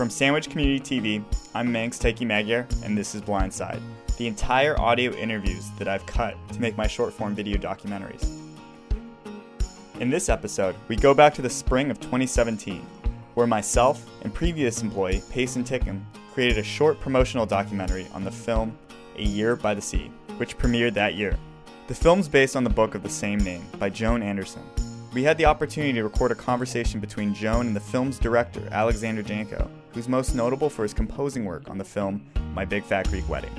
From Sandwich Community TV, I'm Manx Taiki Magyar, and this is Blindside, the entire audio interviews that I've cut to make my short form video documentaries. In this episode, we go back to the spring of 2017, where myself and previous employee Payson Tickham created a short promotional documentary on the film A Year by the Sea, which premiered that year. The film's based on the book of the same name by Joan Anderson. We had the opportunity to record a conversation between Joan and the film's director, Alexander Janko, who's most notable for his composing work on the film My Big Fat Greek Wedding.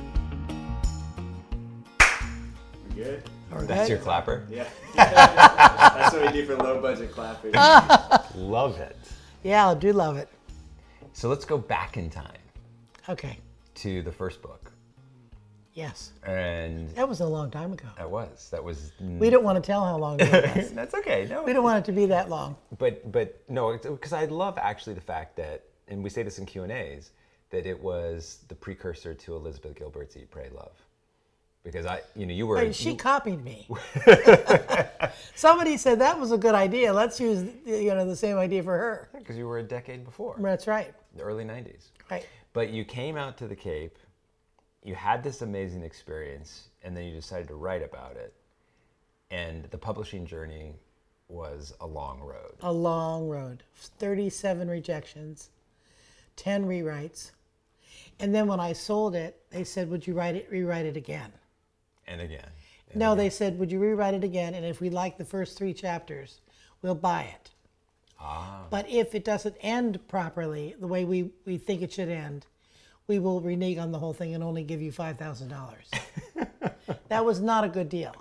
We good? That's your clapper? Yeah. That's what we do for low budget clapping. Love it. Yeah, I do love it. So let's go back in time Okay. to the first book. Yes. And That was a long time ago. that was, that was. We don't want to tell how long it was. That's okay. No, we don't want it to be that long. but but no, because I love actually the fact that, and we say this in Q and A's, that it was the precursor to Elizabeth Gilbert's Eat, Pray, Love, because I, you know, you were. Hey, she you- copied me. Somebody said that was a good idea. Let's use you know the same idea for her. because you were a decade before, That's right. the early '90s. Right. But you came out to the Cape, you had this amazing experience, and then you decided to write about it. And the publishing journey was a long road. A long road. 37 rejections, 10 rewrites. And then when I sold it, they said, "Would you write it rewrite it again?" And again. and No, again. they said, "Would you rewrite it again? And if we like the first three chapters, we'll buy it." Ah, But if it doesn't end properly, the way we, we think it should end, we will renege on the whole thing and only give you $5,000. that was not a good deal.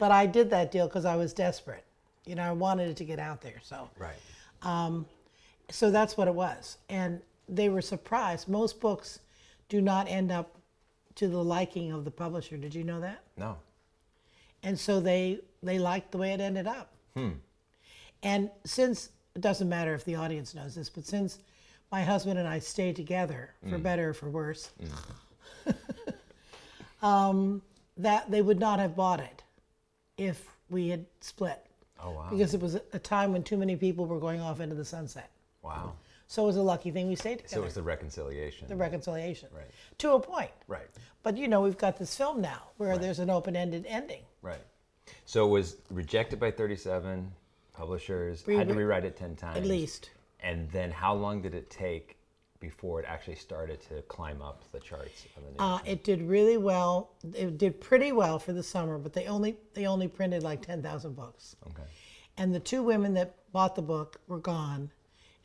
But I did that deal because I was desperate. You know, I wanted it to get out there. So, right. So that's what it was. And they were surprised. Most books do not end up to the liking of the publisher. Did you know that? No. and so they they liked the way it ended up. Hmm. And since it doesn't matter if the audience knows this, but since my husband and I stay together for better or for worse, um, that they would not have bought it if we had split Oh, wow. because it was a time when too many people were going off into the sunset. Wow. So it was a lucky thing we stayed together. So it was the reconciliation. the reconciliation, Right. to a point. Right. But you know, we've got this film now where there's an open-ended ending. Right. So it was rejected by 37 publishers, had to Re- rewrite it 10 times. At least. And then how long did it take before it actually started to climb up the charts of the? Uh, it did really well. It did pretty well for the summer, but they only they only printed like ten thousand books. okay. And the two women that bought the book were gone,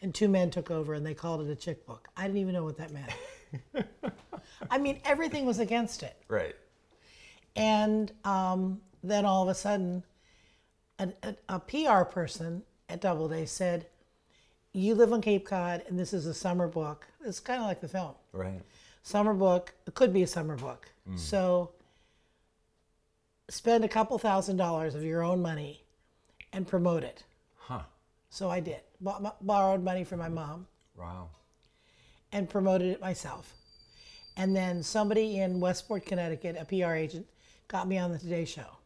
and two men took over, and they called it a chick book. I didn't even know what that meant. I mean, everything was against it. Right. And um, then all of a sudden, a, a, a PR person at Doubleday said, "You live on Cape Cod, and this is a summer book. It's kind of like the film." Right. summer book. It could be a summer book. So spend a couple thousand dollars of your own money and promote it. So I did. Borrowed money from my mom Wow. and promoted it myself. And then somebody in Westport, Connecticut, a PR agent, got me on the Today Show.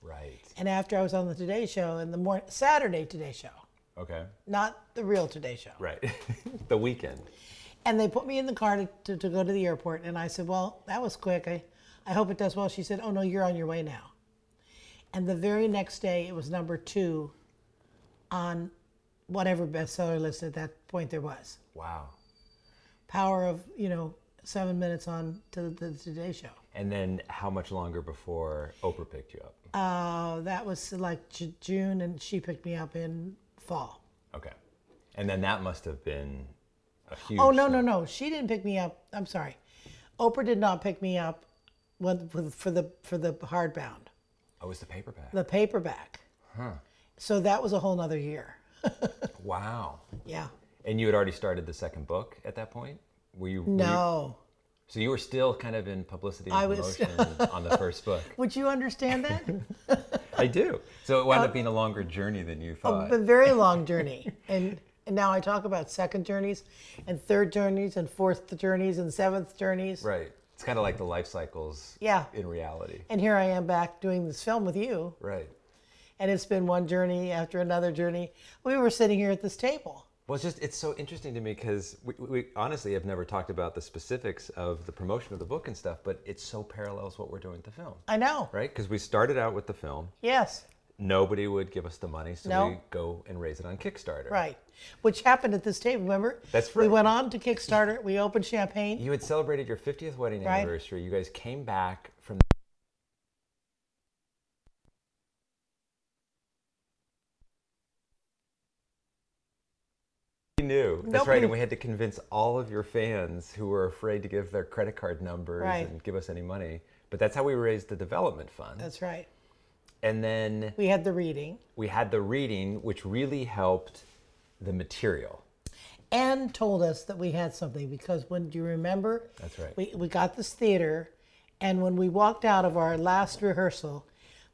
Right. And after I was on the Today Show, and the morning, Saturday Today Show, Okay. not the real Today Show. Right. the weekend. And they put me in the car to, to, to go to the airport. And I said, Well, that was quick. I, I hope it does well. She said, Oh, no, you're on your way now. And the very next day, it was number two on whatever bestseller list at that point there was. Wow. Power of, you know, seven minutes on to the, the Today Show. And then how much longer before Oprah picked you up? Uh, that was like J- June, and she picked me up in fall. Okay. And then that must have been a huge. Oh, no, no, no. She didn't pick me up. I'm sorry. Oprah did not pick me up with, with, for, the, for the hardbound. Oh, it was the paperback. the paperback. So that was a whole nother year. Wow. Yeah. And you had already started the second book at that point? Were you? were you- No. so you were still kind of in publicity and I was- promotion on the first book. Would you understand that? I do. So it wound up uh, being a longer journey than you thought. a very long journey. And and now I talk about second journeys and third journeys and fourth journeys and seventh journeys. right. It's kind of like the life cycles. Yeah. In reality. And here I am back doing this film with you. Right. And it's been one journey after another journey. We were sitting here at this table. Well, it's just it's so interesting to me because we, we honestly have never talked about the specifics of the promotion of the book and stuff, but it so parallels what we're doing with the film, I know. right? Because we started out with the film, Yes. nobody would give us the money, so No. we go and raise it on Kickstarter. Right. Which happened at this table, remember? That's right. We went on to Kickstarter, we opened champagne. You had celebrated your 50th wedding Right. anniversary. You guys came back from. Knew. That's Nobody- right. And we had to convince all of your fans who were afraid to give their credit card numbers Right. and give us any money. But that's how we raised the development fund. That's right. and then We had the reading we had the reading, which really helped the material. and told us that we had something because when do you remember? That's right. We, we got this theater, and when we walked out of our last rehearsal,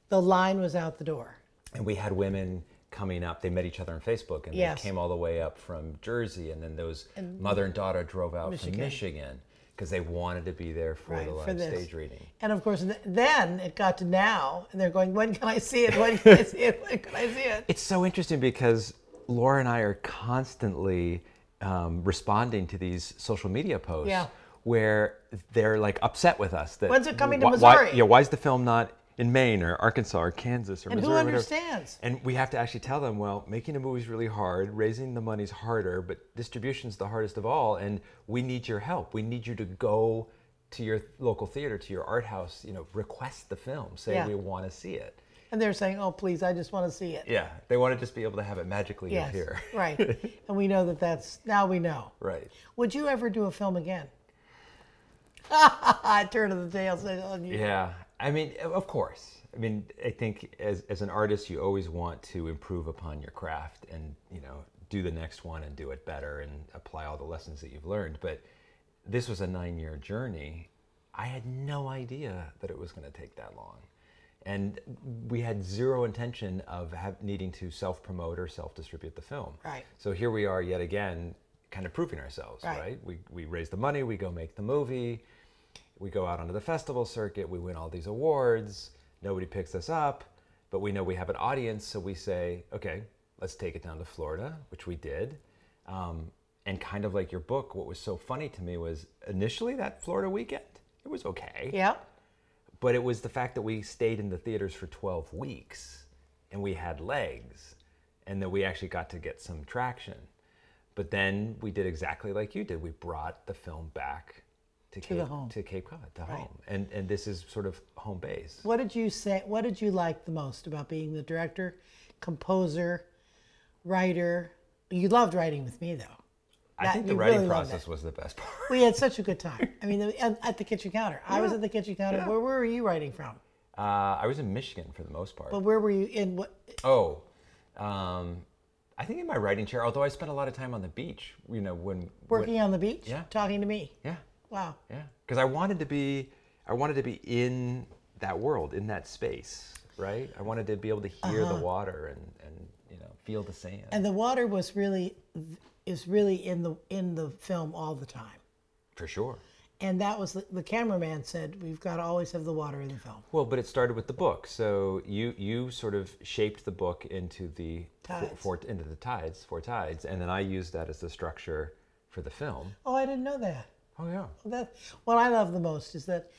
the line was out the door. And we had women coming up. They met each other on Facebook, and Yes. they came all the way up from Jersey, and then those mother and daughter drove out Michigan. from Michigan because they wanted to be there for Right, the live this. stage reading. And of course, then it got to now, and they're going, "When can I see it? When can I see it? When can I see it?" It's so interesting because Laura and I are constantly um, responding to these social media posts Yeah. where they're like upset with us. That When's it coming to wh- why- Missouri? yeah, why is the film not in Maine or Arkansas or Kansas or And who Missouri? or whatever? understands? And we have to actually tell them, well, making a movie is really hard, raising the money's harder, but distribution's the hardest of all, and we need your help. We need you to go to your local theater, to your art house, you know, request the film, say Yeah. we want to see it. And they're saying, "Oh, please, I just want to see it." Yeah, they want to just be able to have it magically Yes, appear. right. And we know that that's now we know. Right. Would you ever do a film again? I turn of the tails on oh, you. Yeah, I mean, of course. I mean, I think as, as an artist, you always want to improve upon your craft and, you know, do the next one and do it better and apply all the lessons that you've learned. But this was a nine year journey. I had no idea that it was going to take that long. And we had zero intention of have, needing to self promote or self distribute the film. Right. So here we are yet again, kind of proving ourselves, Right. right? We, we raise the money, we go make the movie, we go out onto the festival circuit, we win all these awards, nobody picks us up, but we know we have an audience, so we say, okay, let's take it down to Florida, which we did. Um, and kind of like your book, what was so funny to me was initially that Florida weekend, it was okay. Yeah. But it was the fact that we stayed in the theaters for 12 weeks and we had legs and that we actually got to get some traction. But then we did exactly like you did. We brought the film back to, Cape, the home. to Cape Cod, to Right. home. And, and this is sort of home base. What did you say? What did you like the most about being the director, composer, writer? You loved writing with me, though. I That- think the writing really process was the best part. We had such a good time. I mean, at, the kitchen counter. I was at the kitchen counter. Yeah. Where, where were you writing from? Uh, I was in Michigan for the most part. But where were you in? What? Oh, um, I think in my writing chair, although I spent a lot of time on the beach, you know, when. when- Working on the beach, Yeah. talking to me. yeah. Wow. Yeah, because I wanted to be, I wanted to be in that world, in that space, right? I wanted to be able to hear the water and, and you know feel the sand. Uh-huh. And the water was really is really in the in the film all the time. For sure. And that was the, the cameraman said we've got to always have the water in the film. Well, but it started with the book. So you you sort of shaped the book into the four, Tides. four, into the tides, four tides, and then I used that as the structure for the film. Oh, I didn't know that. Oh yeah. That what I love the most is that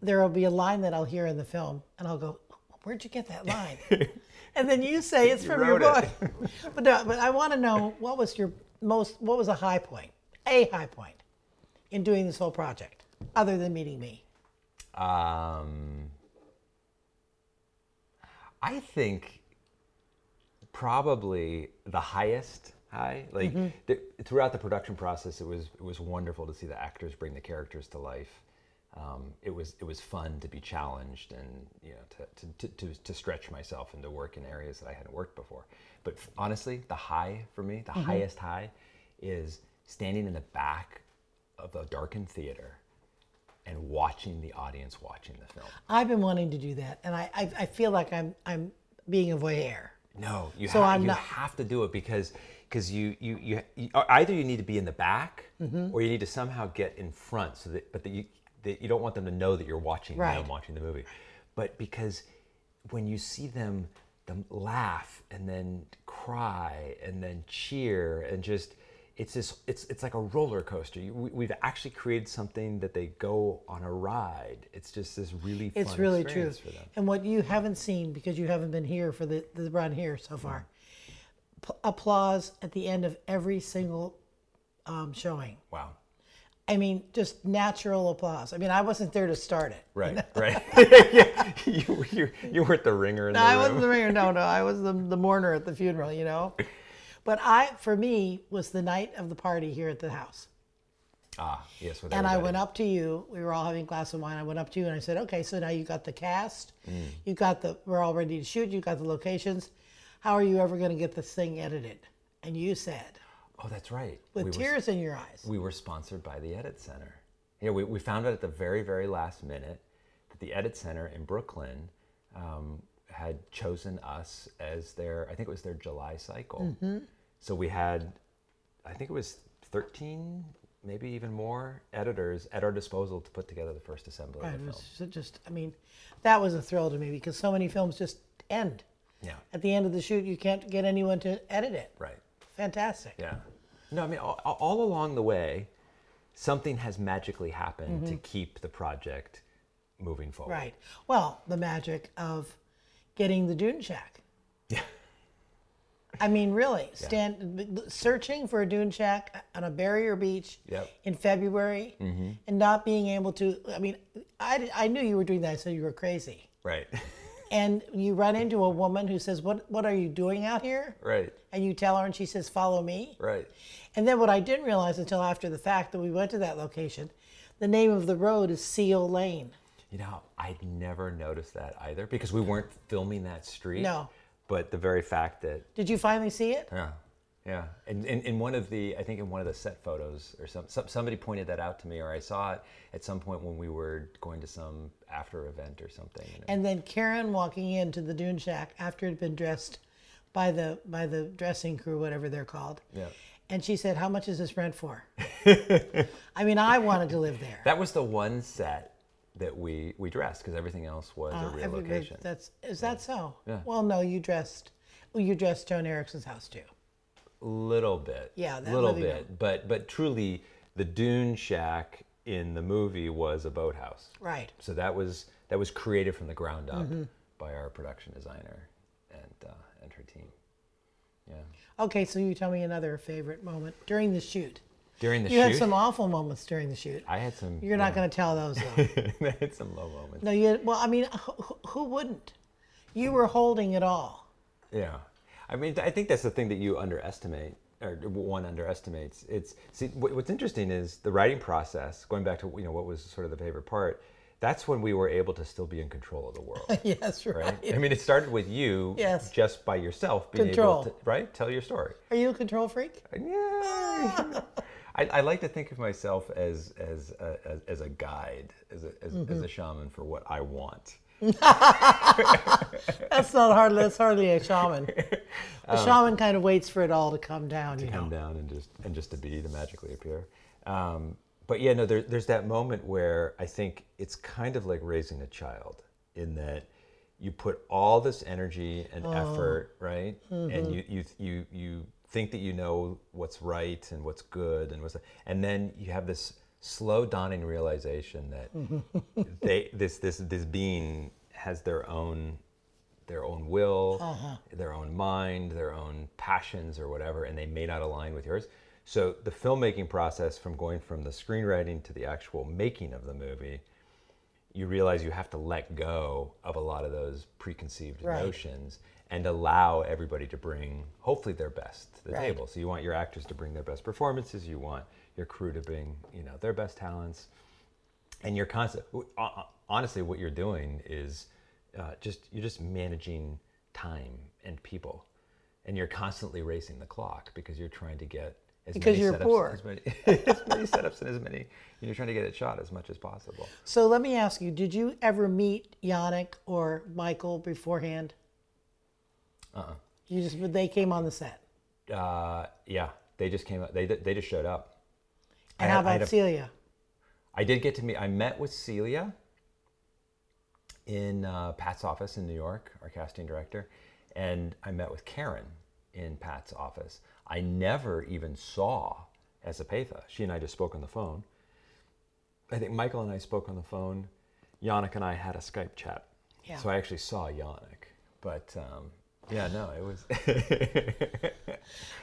there will be a line that I'll hear in the film, and I'll go, "Where'd you get that line?" and then you say it's You from your book. but no, but I want to know what was your most what was a high point, a high point, in doing this whole project, other than meeting me. Um, I think probably the highest high. Like th- throughout the production process, it was it was wonderful to see the actors bring the characters to life. Um, it was it was fun to be challenged and you know to, to, to, to, stretch myself and to work in areas that I hadn't worked before. But f- honestly, the high for me, the highest high, is standing in the back of a darkened theater and watching the audience watching the film. I've been wanting to do that, and I I, I feel like I'm I'm being a voyeur. No, you, So ha- I'm you not- have to do it because because you, you, you, you, either you need to be in the back Mm-hmm. or you need to somehow get in front so that but that you that you don't want them to know that you're watching Right. them watching the movie. But because when you see them them laugh and then cry and then cheer and just it's this it's it's like a roller coaster. You, we, we've actually created something that they go on a ride. It's just this really fun It's really true. for them. And what you haven't seen because you haven't been here for the, the run here so far, p- applause at the end of every single um, showing. Wow. I mean, just natural applause. I mean, I wasn't there to start it. Right, right. yeah, you, you, you weren't the ringer in No, the I wasn't the ringer. No, no, I was the, the mourner at the funeral, you know. But I, for me, was the night of the party here at the house. Ah, yes. And I went up to you. We were all having a glass of wine. I went up to you and I said, "Okay, so now you got the cast. Mm. You got the. We're all ready to shoot. You got the locations. How are you ever going to get this thing edited?" And you said, Oh, that's right. with we were, tears in your eyes, we were sponsored by the Edit Center. Yeah, we, we found out at the very, very last minute that the Edit Center in Brooklyn um, had chosen us as their, I think it was their July cycle. Mm-hmm. So we had, I think it was 13, maybe even more editors at our disposal to put together the first assembly Right, of it the was film. ju- just. I mean, that was a thrill to me because so many films just end Yeah, at the end of the shoot. You can't get anyone to edit it. right. Fantastic. Yeah. No, I mean, all, all along the way, something has magically happened to keep the project moving forward. Right. Well, the magic of getting the Dune Shack. Yeah. I mean, really, stand searching for a dune shack on a barrier beach Yep. Mm-hmm. in February, and not being able to. I mean, I, I knew you were doing that. I said you were crazy, Right. and you run into a woman who says, "What what are you doing out here?" right. And you tell her, and she says, "Follow me." Right. And then what I didn't realize until after the fact that we went to that location, the name of the road is Seal Lane. You know, I'd never noticed that either because we weren't filming that street. No. But the very fact that, Did you finally see it? yeah, yeah. And in, in one of the, I think in one of the set photos or some, some, somebody pointed that out to me or I saw it at some point when we were going to some after event or something. you know. And then Karen walking into the Dune Shack after it had been dressed by the by the dressing crew, whatever they're called. Yeah. And she said, "How much is this rent for?" I mean, I wanted to live there. that was the one set that we, we dressed because everything else was a ah, real location. That's is that so? Yeah. Well, no, you dressed. Well, you dressed Joan Erikson's house too. Little bit. Yeah, that little bit. room. But but truly, the Dune Shack in the movie was a boathouse. Right. So that was that was created from the ground up Mm-hmm. by our production designer and uh, and her team. Yeah. Okay, so you tell me another favorite moment during the shoot. During the shoot. You had some awful moments during the shoot. I had some. You're not going to tell those though. I had some low moments. no, you. Well, I mean, who, who wouldn't? You were holding it all. Yeah, I mean, I think that's the thing that you underestimate, or one underestimates. It's see, what's interesting is the writing process. Going back to you know what was sort of the favorite part. That's when we were able to still be in control of the world. yes, right. Right? I mean, it started with you Yes. just by yourself being Control. able to, right? Tell your story. Are you a control freak? Yeah. I, I like to think of myself as as a, as, as a guide, as a, as, Mm-hmm. as a shaman for what I want. That's not hard. That's hardly a shaman. A shaman kind of waits for it all to come down. You know. come down and just and just to be to magically appear. Um, but yeah, no, there, there's that moment where I think it's kind of like raising a child in that you put all this energy and effort, right? And you, you you you think that you know what's right and what's good and what's and then you have this slow dawning realization that they this this this being has their own their own will, uh-huh. their own mind, their own passions or whatever, and they may not align with yours. So the filmmaking process from going from the screenwriting to the actual making of the movie, you realize you have to let go of a lot of those preconceived Right. notions and allow everybody to bring hopefully their best to the Right. table. So you want your actors to bring their best performances, you want your crew to bring, you know, their best talents and you're constant honestly what you're doing is uh, just you're just managing time and people and you're constantly racing the clock because you're trying to get as Because many you're setups, poor. as many, as many setups and as many you're trying to get it shot as much as possible So let me ask you: Did you ever meet Yannick or Michael beforehand? uh-uh. You just they came on the set. uh, yeah they just came up they, they just showed up And I how about had a- Celia? I did get to meet. I met with Celia in uh, Pat's office in New York, our casting director, And I met with Karen in Pat's office. I never even saw S. Epatha. She and I just spoke on the phone. I think Michael and I spoke on the phone. Yannick and I had a Skype chat. Yeah. So I actually saw Yannick. But um, yeah, no, it was.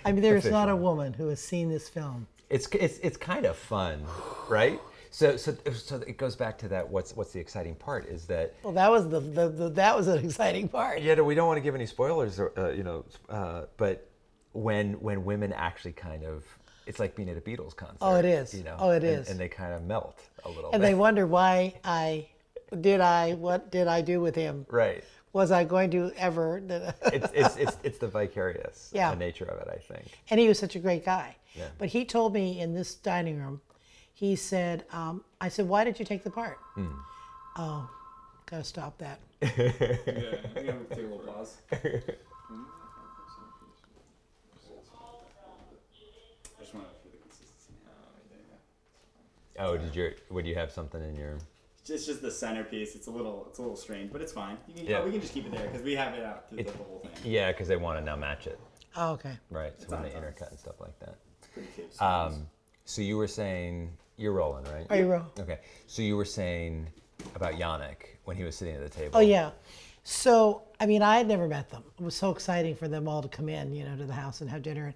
I mean, there is not a woman who has seen this film. It's it's it's kind of fun, right? So so so it goes back to that. What's what's the exciting part is that Well, that was the, the, the that was an exciting part. yeah, we don't want to give any spoilers, or, uh, you know, uh, but when when women actually kind of it's like being at a Beatles concert. Oh, it is. You know, Oh, it and, is. and they kind of melt a little bit. And bit. they wonder why I did I what did I do with him? right. Was I going to ever? It's it's it's it's the vicarious Yeah. uh, nature of it, I think. and he was such a great guy. Yeah. But he told me in this dining room, he said, um, I said, why did you take the part? Hmm. Oh, gotta stop that. Yeah, I think I'm gonna take a little pause. I just want to for the consistency. Oh, did you? Would you have something in your? It's just the centerpiece. It's a little, it's a little strange, but it's fine. You can, Yeah. we can just keep it there because we have it out through It- the whole thing. Yeah, because they want to now match it, Oh, okay. right? So when they intercut and stuff like that. It's pretty cute. Um, so you were saying you're rolling, right? Are you roll? Okay. So you were saying about Yannick when he was sitting at the table. Oh yeah. So I mean, I had never met them. It was so exciting for them all to come in, you know, to the house and have dinner, and,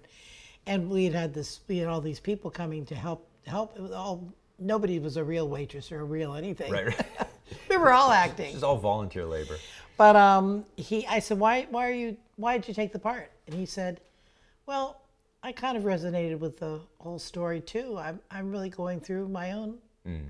and we had had this, we had all these people coming to help. Help. It was all nobody was a real waitress or a real anything. Right. right. we were all acting. It's all volunteer labor. But um, he, I said, why, why are you, why did you take the part? And he said, well, I kind of resonated with the whole story too. I'm, I'm really going through my own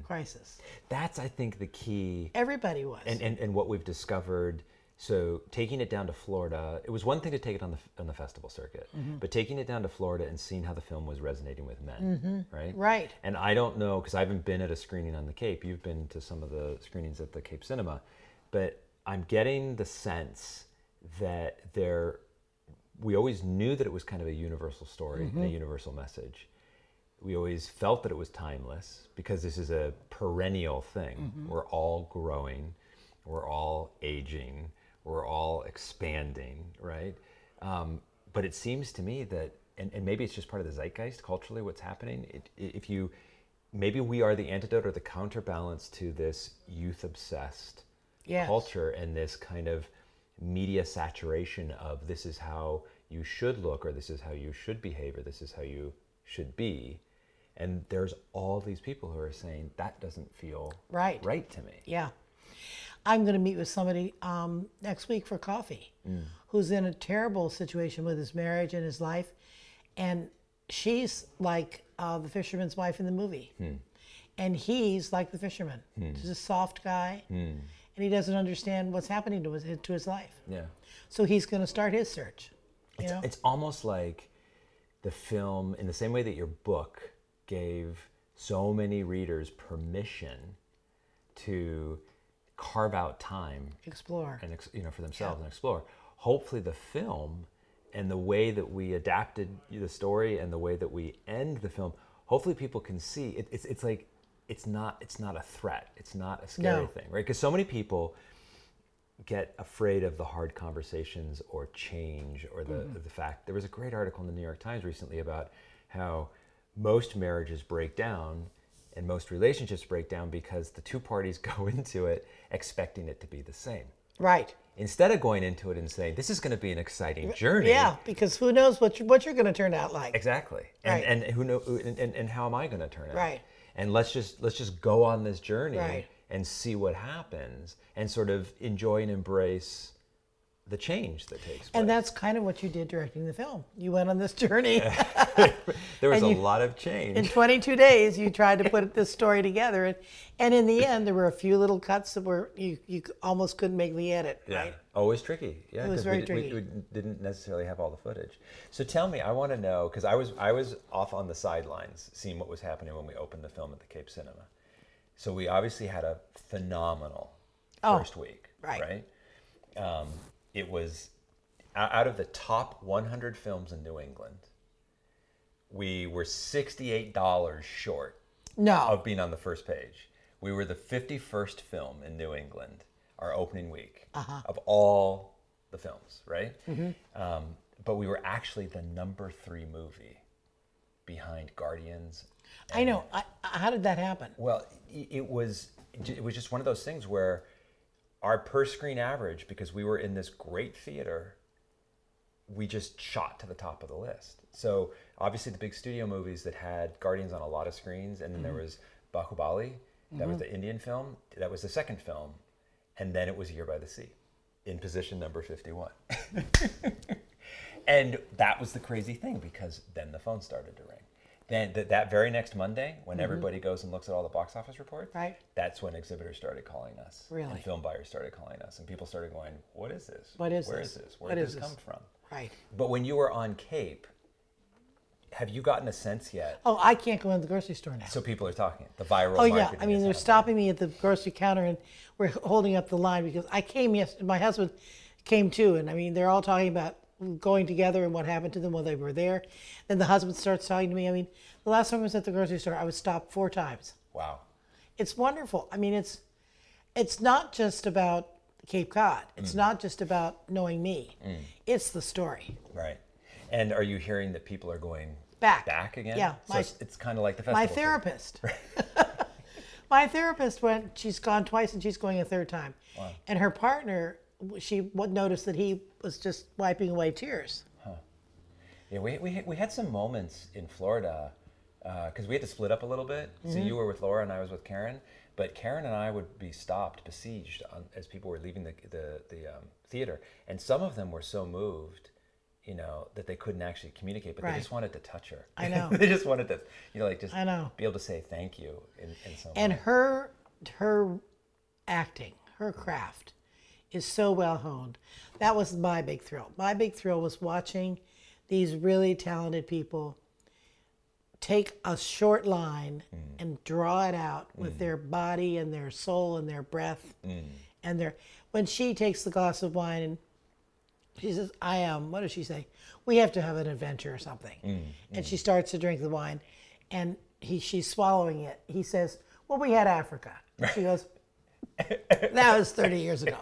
crisis. That's I think the key. Everybody was. And, and, and what we've discovered so taking it down to florida it was one thing to take it on the on the festival circuit Mm-hmm. but taking it down to florida and seeing how the film was resonating with men right Mm-hmm. Right. and i don't know because i haven't been at a screening on the cape you've been to some of the screenings at the cape cinema but i'm getting the sense that there we always knew that it was kind of a universal story and a Mm-hmm. universal message we always felt that it was timeless because this is a perennial thing. Mm-hmm. We're all growing, we're all aging, we're all expanding, right? Um, but it seems to me that, and, and maybe it's just part of the zeitgeist culturally, what's happening. It, if you, maybe we are the antidote or the counterbalance to this youth obsessed Yes. culture and this kind of media saturation of this is how you should look or this is how you should behave or this is how you should be and there's all these people who are saying that doesn't feel Right. right to me Yeah. I'm going to meet with somebody um, next week for coffee who's in a terrible situation with his marriage and his life. And she's like uh, the fisherman's wife in the movie. And he's like the fisherman. He's a soft guy. And he doesn't understand what's happening to his, to his life. yeah So he's going to start his search. You it's, it's almost like the film in the same way that your book gave so many readers permission to carve out time Explore. and ex- you know for themselves and explore. Hopefully, the film and the way that we adapted the story and the way that we end the film, hopefully, people can see it, it's it's like it's not it's not a threat. It's not a scary No. thing, right? Because so many people get afraid of the hard conversations or change or the Mm-hmm. the fact there was a great article in the New York Times recently about how most marriages break down and most relationships break down because the two parties go into it expecting it to be the same Right. instead of going into it and saying this is going to be an exciting journey Yeah, because who knows what, you, what you're going to turn out like. exactly and, Right. and who know and, and, and how am i going to turn out Right. and let's just let's just go on this journey Right. and see what happens and sort of enjoy and embrace the change that takes place And that's kind of what you did directing the film. You went on this journey. there was and a you- lot of change in 22 days you tried to put this story together and, and in the end there were a few little cuts that were you, you almost couldn't make the edit Yeah. right Always tricky. Yeah, It was very we, di- we- tricky. We, didn't necessarily have all the footage. So tell me, I want to know because I was I was off on the sidelines seeing what was happening when we opened the film at the Cape Cinema. So we obviously had a phenomenal Oh, first week, right. Right. Um, it was out of the top 100 films in New England. We were $68 short no of being on the first page. We were the 51st film in New England, our opening week, Uh-huh. of all the films, right? Um, but we were actually the number three movie behind Guardians. I know. I, how did that happen? Well, it was it was just one of those things where our per screen average, because we were in this great theater, we just shot to the top of the list. So obviously the big studio movies that had Guardians on a lot of screens, and then there mm-hmm. was Baahubali, that was mm-hmm. the Indian film, that was the second film, and then it was Year by the Sea, in position number fifty-one. and that was the crazy thing because then the phone started to ring. Then th- that very next Monday, when everybody goes and looks at all the box office reports, Mm-hmm. Right. that's when exhibitors started calling us. Really? And film buyers started calling us, and people started going, "What is this? What is Where this? is this? Where What did this this?" come from?" Right. But when you were on Cape, have you gotten a sense yet? Oh, I can't go in the grocery store now. So people are talking. The viral. Oh yeah, I mean they're stopping me at the grocery counter and we're holding up the line because I came yes, my husband came too, and I mean they're all talking about going together and what happened to them while they were there. Then the husband starts talking to me. I mean, the last time I was at the grocery store, I was stopped four times. Wow. It's wonderful. I mean, it's it's not just about Cape Cod. Mm. It's not just about knowing me. It's the story. Right. And are you hearing that people are going Back. back again? Yeah, So my- it's, it's kind of like the festival. My therapist. my therapist went. She's gone twice, and she's going a third time. Wow. And her partner, she noticed that he was just wiping away tears. Huh. Yeah, we, we, we had some moments in Florida because we had to split up a little bit. So Mm-hmm. you were with Laura and I was with Karen. But Karen and I would be stopped, besieged on, as people were leaving the, the, the um, theater. And some of them were so moved, you know, that they couldn't actually communicate, but Right. they just wanted to touch her. I know. they just wanted to, you know, like just I know. be able to say thank you in, in some And way. her her acting, her craft, is so well honed. That was my big thrill. My big thrill was watching these really talented people take a short line mm. and draw it out with mm. their body and their soul and their breath mm. and their when she takes the glass of wine and she says i am what does she say? We have to have an adventure or something. And she starts to drink the wine and he she's swallowing it. He says well we had africa. She goes that was 30 years ago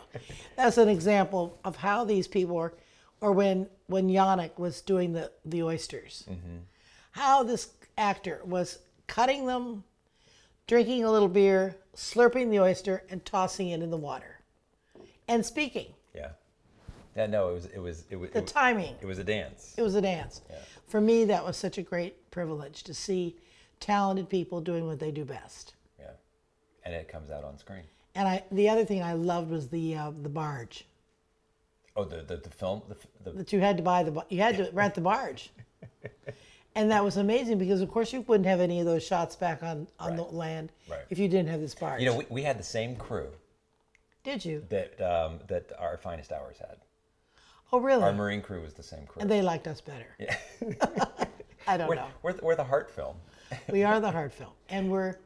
that's an example of how these people are or when when yannick was doing the the oysters mm-hmm. how this actor was cutting them, drinking a little beer, slurping the oyster, and tossing it in the water, and speaking. Yeah. Yeah, no, it was, it was, it was, The it, timing. it was a dance. It was a dance. Yeah. For me, that was such a great privilege to see talented people doing what they do best. Yeah. And it comes out on screen. And I, the other thing I loved was the uh, the barge Oh, the, the, the film, the, the, that you had to buy the you had to rent the barge, and that was amazing because of course you wouldn't have any of those shots back on on the land Right. if you didn't have this barge. you know, we, we had the same crew Did you? that um, that our finest hours had. Oh, really? Our marine crew was the same crew. And they liked us better. Yeah. I don't we're, know. we're, we're the heart film. We are the hard film, and we're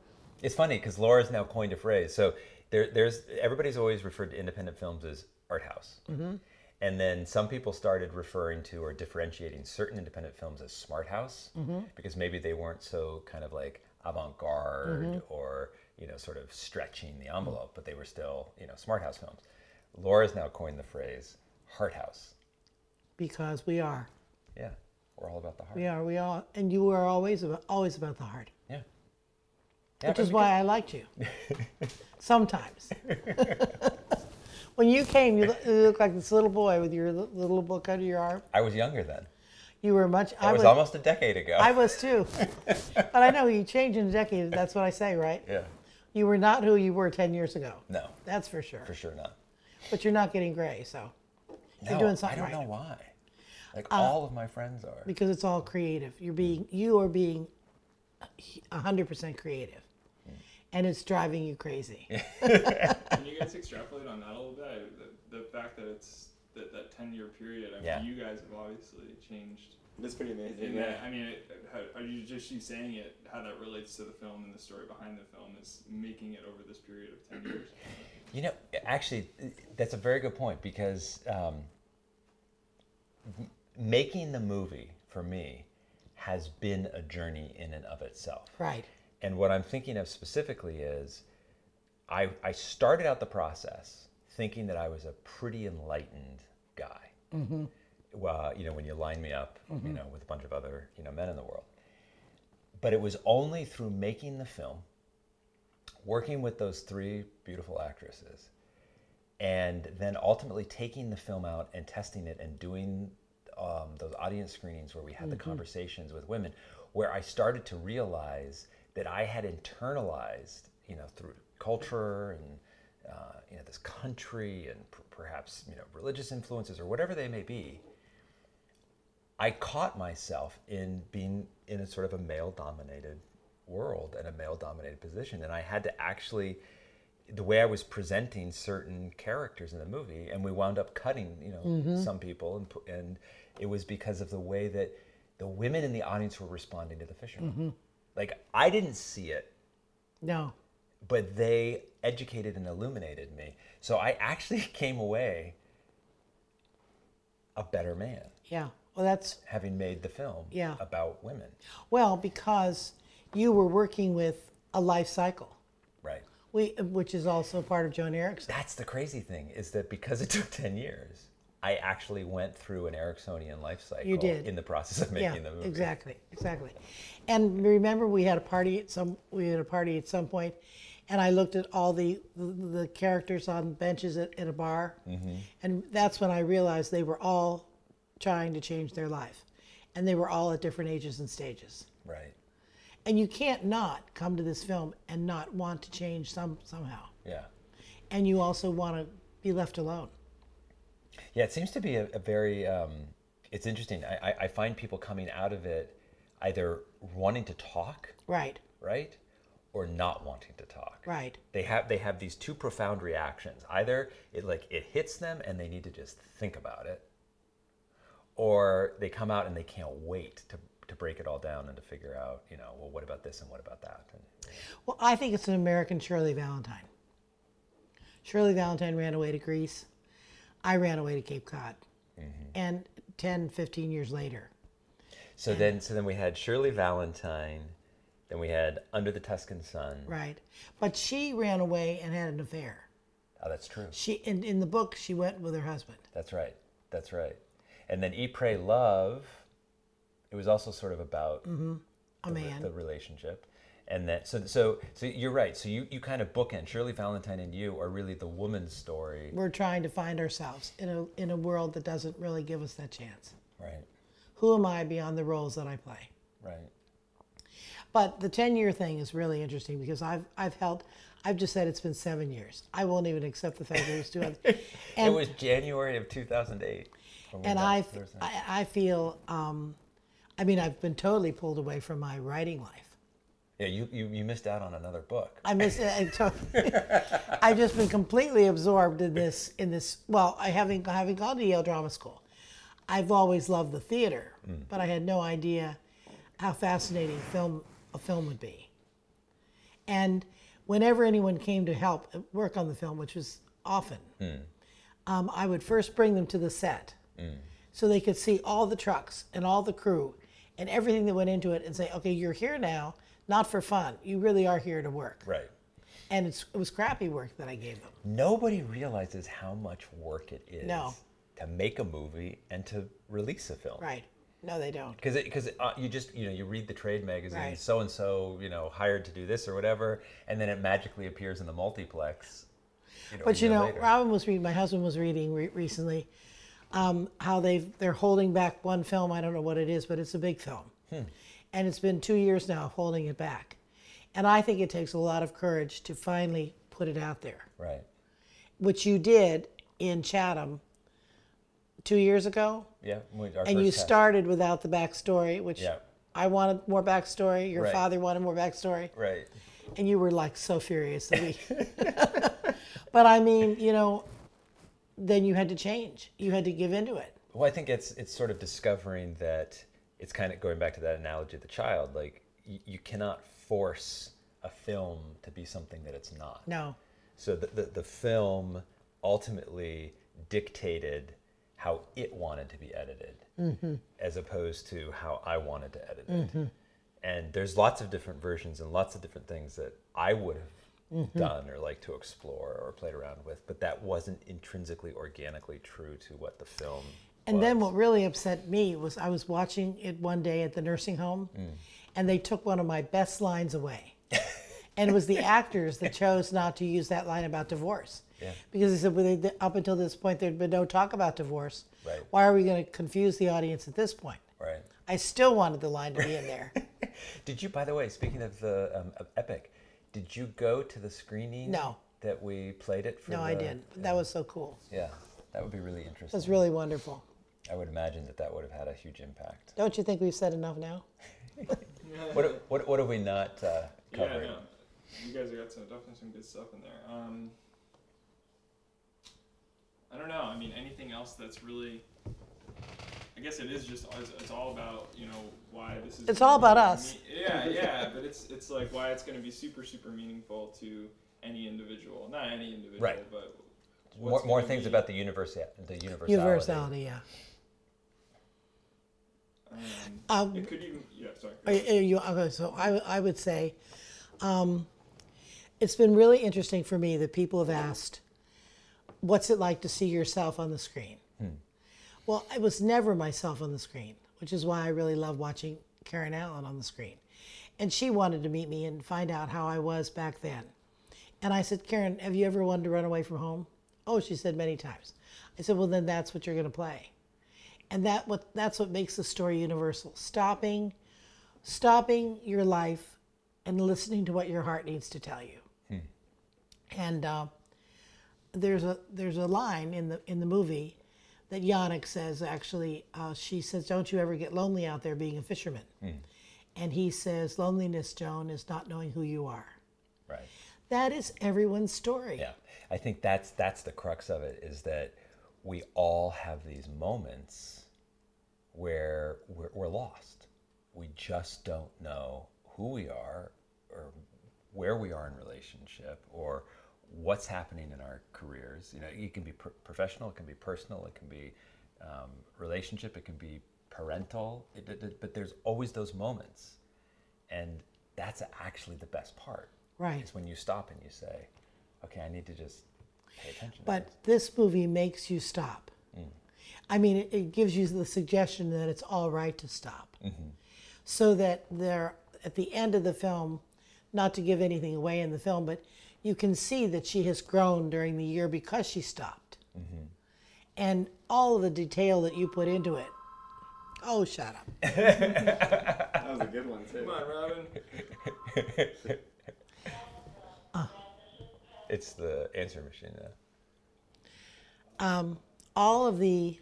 It's funny because Laura's now coined a phrase. So there, there's everybody's always referred to independent films as art house, Mm-hmm. and then some people started referring to or differentiating certain independent films as smart house Mm-hmm. because maybe they weren't so kind of like avant-garde Mm-hmm. or you know sort of stretching the envelope, but they were still you know smart house films. Laura's now coined the phrase heart house. because we are, Yeah, we're all about the heart. we are, we are, and you are always about always about the heart, Yeah. Which is why I liked you. Sometimes. when you came, you looked look like this little boy with your little book under your arm. I was younger then. You were much. That I was, was. almost a decade ago. I was too. but I know you change in a decade. That's what I say, right? yeah. You were not who you were ten years ago. No, That's for sure. for sure not. But you're not getting gray, so you're doing something I don't right. Uh, know why. Like all of my friends are. because it's all creative. You're being you are being hundred percent creative, and it's driving you crazy. Can you guys extrapolate on that a little bit? The, the fact that it's that, that 10 year period, I mean, Yeah. you guys have obviously changed. It's pretty amazing. In yeah. that, I mean, it, how, are you just you saying it, how that relates to the film and the story behind the film is making it over this period of 10 years? You know, actually, that's a very good point because um, making the movie for me has been a journey in and of itself. Right. And what I'm thinking of specifically is I, I started out the process thinking that I was a pretty enlightened guy. Mm-hmm. Well, you know, when you line me up, you mm-hmm. know, with a bunch of other, you know, men in the world. But it was only through making the film, working with those three beautiful actresses, and then ultimately taking the film out and testing it and doing um, those audience screenings where we had the mm-hmm. conversations with women, where I started to realize that I had internalized, you know, through culture and uh, you know this country and p- perhaps you know religious influences or whatever they may be. I caught myself in being in a sort of a male-dominated world and a male-dominated position, and I had to actually the way I was presenting certain characters in the movie, and we wound up cutting, you know, some people, and and it was because of the way that the women in the audience were responding to the fisherman. Like I didn't see it, No. but they educated and illuminated me. So I actually came away a better man, Yeah. Well, that's having made the film Yeah. about women. well because you were working with a life cycle, Right. we, which is also part of Joan Erikson. That's the crazy thing is that because it took 10 years, I actually went through an Eriksonian life cycle did. in the process of yeah, making the movie. exactly, exactly. And remember, we had a party at some we had a party at some point, and I looked at all the the, the characters on benches at, at a bar, Mm-hmm. and that's when I realized they were all trying to change their life, and they were all at different ages and stages. Right. And you can't not come to this film and not want to change some somehow, Yeah. and you also want to be left alone. Yeah, it seems to be a, a very. Um, it's interesting. I, I, I find people coming out of it either wanting to talk, Right, right, or not wanting to talk. right. They have they have these two profound reactions. Either it like it hits them and they need to just think about it, or they come out and they can't wait to to break it all down and to figure out, you know, well, what about this and what about that? And, Well, I think it's an American Shirley Valentine. Shirley Valentine ran away to Greece. I ran away to Cape Cod. Mm-hmm. And 10, 15 years later. so then so then we had Shirley Valentine, then we had Under the Tuscan Sun. Right. But she ran away and had an affair. Oh, that's true. She in, in the book she went with her husband. That's right. That's right. And then Eat, Pray, Love. It was also sort of about mm-hmm. A the, man. the relationship, and then so so so you're right. So you you kind of bookend Shirley Valentine and you are really the woman's story, We're trying to find ourselves in a in a world that doesn't really give us that chance. right? Who am I beyond the roles that I play? Right. But the 10 year thing is really interesting because I've I've held I've just said it's been seven years. I won't even accept the fact that it was two. it And was January of 2008. and I. I, I feel, um, I mean, I've been totally pulled away from my writing life. Yeah, you, you you missed out on another book. I miss, I, to- I've just been completely absorbed in this, in this. Well, I having having gone to Yale Drama School, I've always loved the theater, but I had no idea how fascinating film a film would be. And whenever anyone came to help uh, work on the film, which was often, um, I would first bring them to the set so they could see all the trucks and all the crew and everything that went into it and say, okay, you're here now, not for fun. You really are here to work. Right. And it's, it was crappy work that I gave them. Nobody realizes how much work it is No. to make a movie and to release a film. Right. No, they don't. because because uh, you just you know you read the trade magazine so and so you know hired to do this or whatever and then it magically appears in the multiplex you know, But you know, later. Robin was reading. My husband was reading re- recently um, how they they're holding back one film. I don't know what it is, but it's a big film, Hmm. And it's been two years now of holding it back. And I think it takes a lot of courage to finally put it out there, right which you did in Chatham two years ago, yeah and you test. started without the backstory, which Yeah. I wanted more backstory. Your Right. father wanted more backstory. right and you were like so furious that we but i mean you know then you had to change you had to give into it well i think it's it's sort of discovering that it's kind of going back to that analogy of the child like y- you cannot force a film to be something that it's not no So the, the, the film ultimately dictated how it wanted to be edited, mm-hmm. as opposed to how I wanted to edit it. Mm-hmm. And there's lots of different versions and lots of different things that I would have mm-hmm. done or liked to explore or played around with, but that wasn't intrinsically, organically true to what the film. And was. then what really upset me was I was watching it one day at the nursing home, and they took one of my best lines away. and it was the actors that chose not to use that line about divorce. Yeah. Because they said, well, they, up until this point, there'd been no talk about divorce. Right. Why are we going to confuse the audience at this point? Right. I still wanted the line to be in there. Did you, by the way, speaking of the um, of Epic, did you go to the screening? No. That we played it for. no, the, I didn't. That was so cool. Yeah, that would be really It interesting. was really wonderful. I would imagine that that would have had a huge impact. Don't you think we've said enough now? What what, what have we not uh, Yeah, covered? no. You guys have got some definitely some good stuff in there. Um, I don't know. I mean, anything else that's really. I guess it is just it's, it's all about you know why this is. It's all about us. me- yeah, yeah, but it's it's like why it's going to be super super meaningful to any individual, not any individual, Right. but More, what's more gonna things be, about the universe, the universality. Universality, yeah. Um, Um, it could even yeah. Sorry. Are- are you, okay, so I, I would say um, it's been really interesting for me that people have asked, what's it like to see yourself on the screen? Well, I was never myself on the screen, which is why I really love watching Karen Allen on the screen. And she wanted to meet me and find out how I was back then. And I said, Karen, have you ever wanted to run away from home? Oh, she said many times. I said, well, then that's what you're going to play. And that what that's what makes the story universal. Stopping, stopping your life, and listening to what your heart needs to tell you. And uh, there's a there's a line in the in the movie that Yannick says. Actually, uh, she says, "Don't you ever get lonely out there being a fisherman?" And he says, "Loneliness, Joan, is not knowing who you are." Right. That is everyone's story. Yeah, I think that's that's the crux of it is that we all have these moments where we're, we're lost. We just don't know who we are or where we are in relationship or what's happening in our careers. You know, it can be pro- professional, it can be personal, it can be um, relationship, it can be parental, it, it- it- but there's always those moments, and that's actually the best part. Right. Is when you stop and you say, "Okay, I need to just pay attention." But this." this movie makes you stop. I mean, it, it gives you the suggestion that it's all right to stop. Mm-hmm. So that there, at the end of the film, not to give anything away in the film, but you can see that she has grown during the year because she stopped. Mm-hmm. And all of the detail that you put into it. Oh, shut up. That was a good one too. Come on, Robin. Uh. it's the answer machine. Yeah. All of the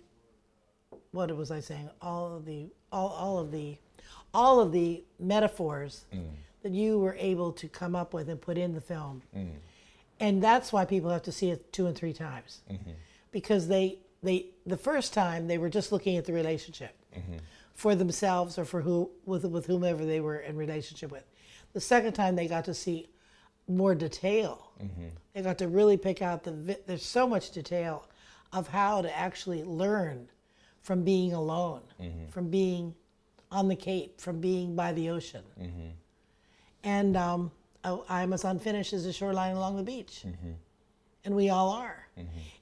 what was I saying? All of the all, all of the all of the metaphors mm. that you were able to come up with and put in the film. Mm. And that's why people have to see it two and three times. Mm-hmm. Because they they the first time they were just looking at the relationship mm-hmm. for themselves or for who with with whomever they were in relationship with. The second time they got to see more detail. Mm-hmm. They got to really pick out the. There's so much detail of how to actually learn from being alone, mm-hmm. from being on the Cape, from being by the ocean. Mm-hmm. And um, oh, I'm as unfinished as the shoreline along the beach, mm-hmm. and we all are.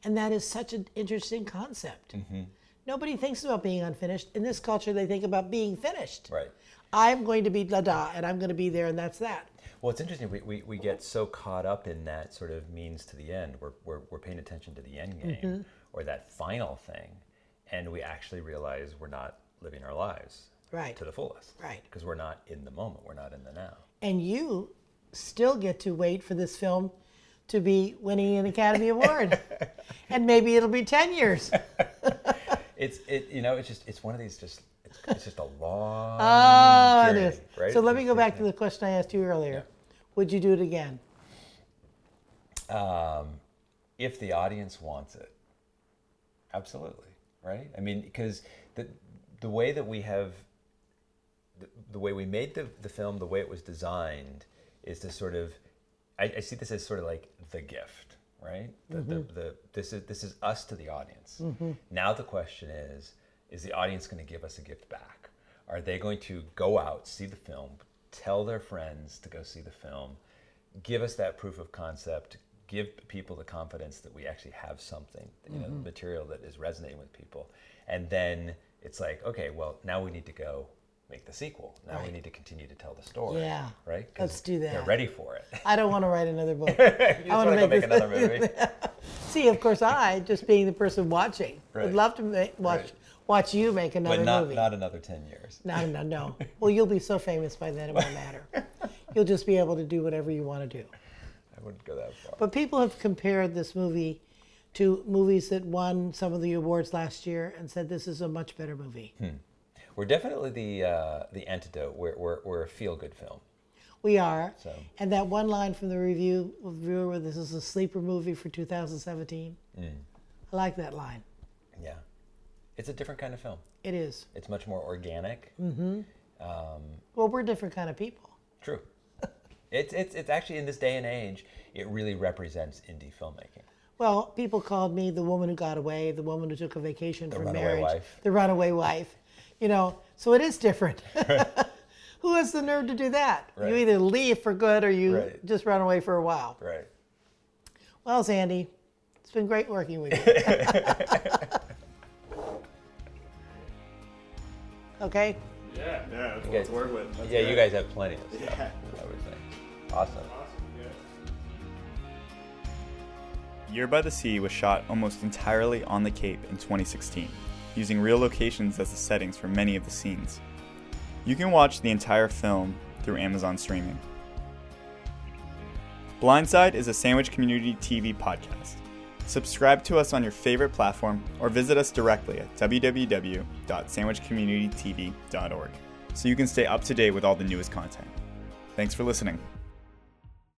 And that is such an interesting concept. Nobody thinks about being unfinished. In this culture, they think about being finished. Right. I'm going to be da da, and I'm going to be there, and that's that. Well, it's interesting. We, we, we get so caught up in that sort of means to the end. We're, we're, we're paying attention to the end game or that final thing, and we actually realize we're not living our lives Right. to the fullest. Right. Because we're not in the moment. We're not in the now. and you still get to wait for this film to be winning an Academy Award. and maybe it'll be 10 years. It's it you know it's just it's one of these just it's, it's just a long Oh, journey, is. right? So let me go back to the question I asked you earlier. Would you do it again? Um, if the audience wants it absolutely right? I mean because the the way that we have the, the way we made the, the film the way it was designed is to sort of I, I see this as sort of like the gift right? The, the, mm-hmm. the, this is this is us to the audience. Mm-hmm. Now the question is is the audience going to give us a gift back? Are they going to go out see the film tell their friends to go see the film give us that proof of concept, give people the confidence that we actually have something, you know, mm-hmm. material that is resonating with people, and then it's like, okay, well, now we need to go make the sequel. Now we need to continue to tell the story. Yeah. Right? Let's do that. They're ready for it. I don't want to write another book. I want wanna make make another movie. See, of course, I just being the person watching Right. would love to make, watch Right. watch you make another movie. but not movie. not another ten years. No, no, no. Well, you'll be so famous by then it won't matter. You'll just be able to do whatever you want to do. I wouldn't go that far. But people have compared this movie to movies that won some of the awards last year and said this is a much better movie. We're definitely the uh, the antidote. We're, we're, we're a feel good film. We are. So. And that one line from the review reviewer where this is a sleeper movie for 2017. Mm. I like that line. Yeah, it's a different kind of film. It is. It's much more organic. Mm-hmm. Well, we're different kind of people. True. It's it's it's actually in this day and age, it really represents indie filmmaking. Well, people called me the woman who got away, the woman who took a vacation from marriage, wife. the runaway wife. You know, so it is different. who has the nerve to do that? You either leave for good or you Right. just run away for a while. Right. Well, Sandy, it's been great working with you. okay? Yeah. Yeah, that's You guys- to work with. That's yeah, good. you guys have plenty of stuff. Yeah. Awesome. Year by the Sea was shot almost entirely on the Cape in 2016, using real locations as the settings for many of the scenes. You can watch the entire film through Amazon streaming. Blindside is a Sandwich Community TV podcast. Subscribe to us on your favorite platform or visit us directly at www.sandwichcommunitytv.org so you can stay up to date with all the newest content. Thanks for listening.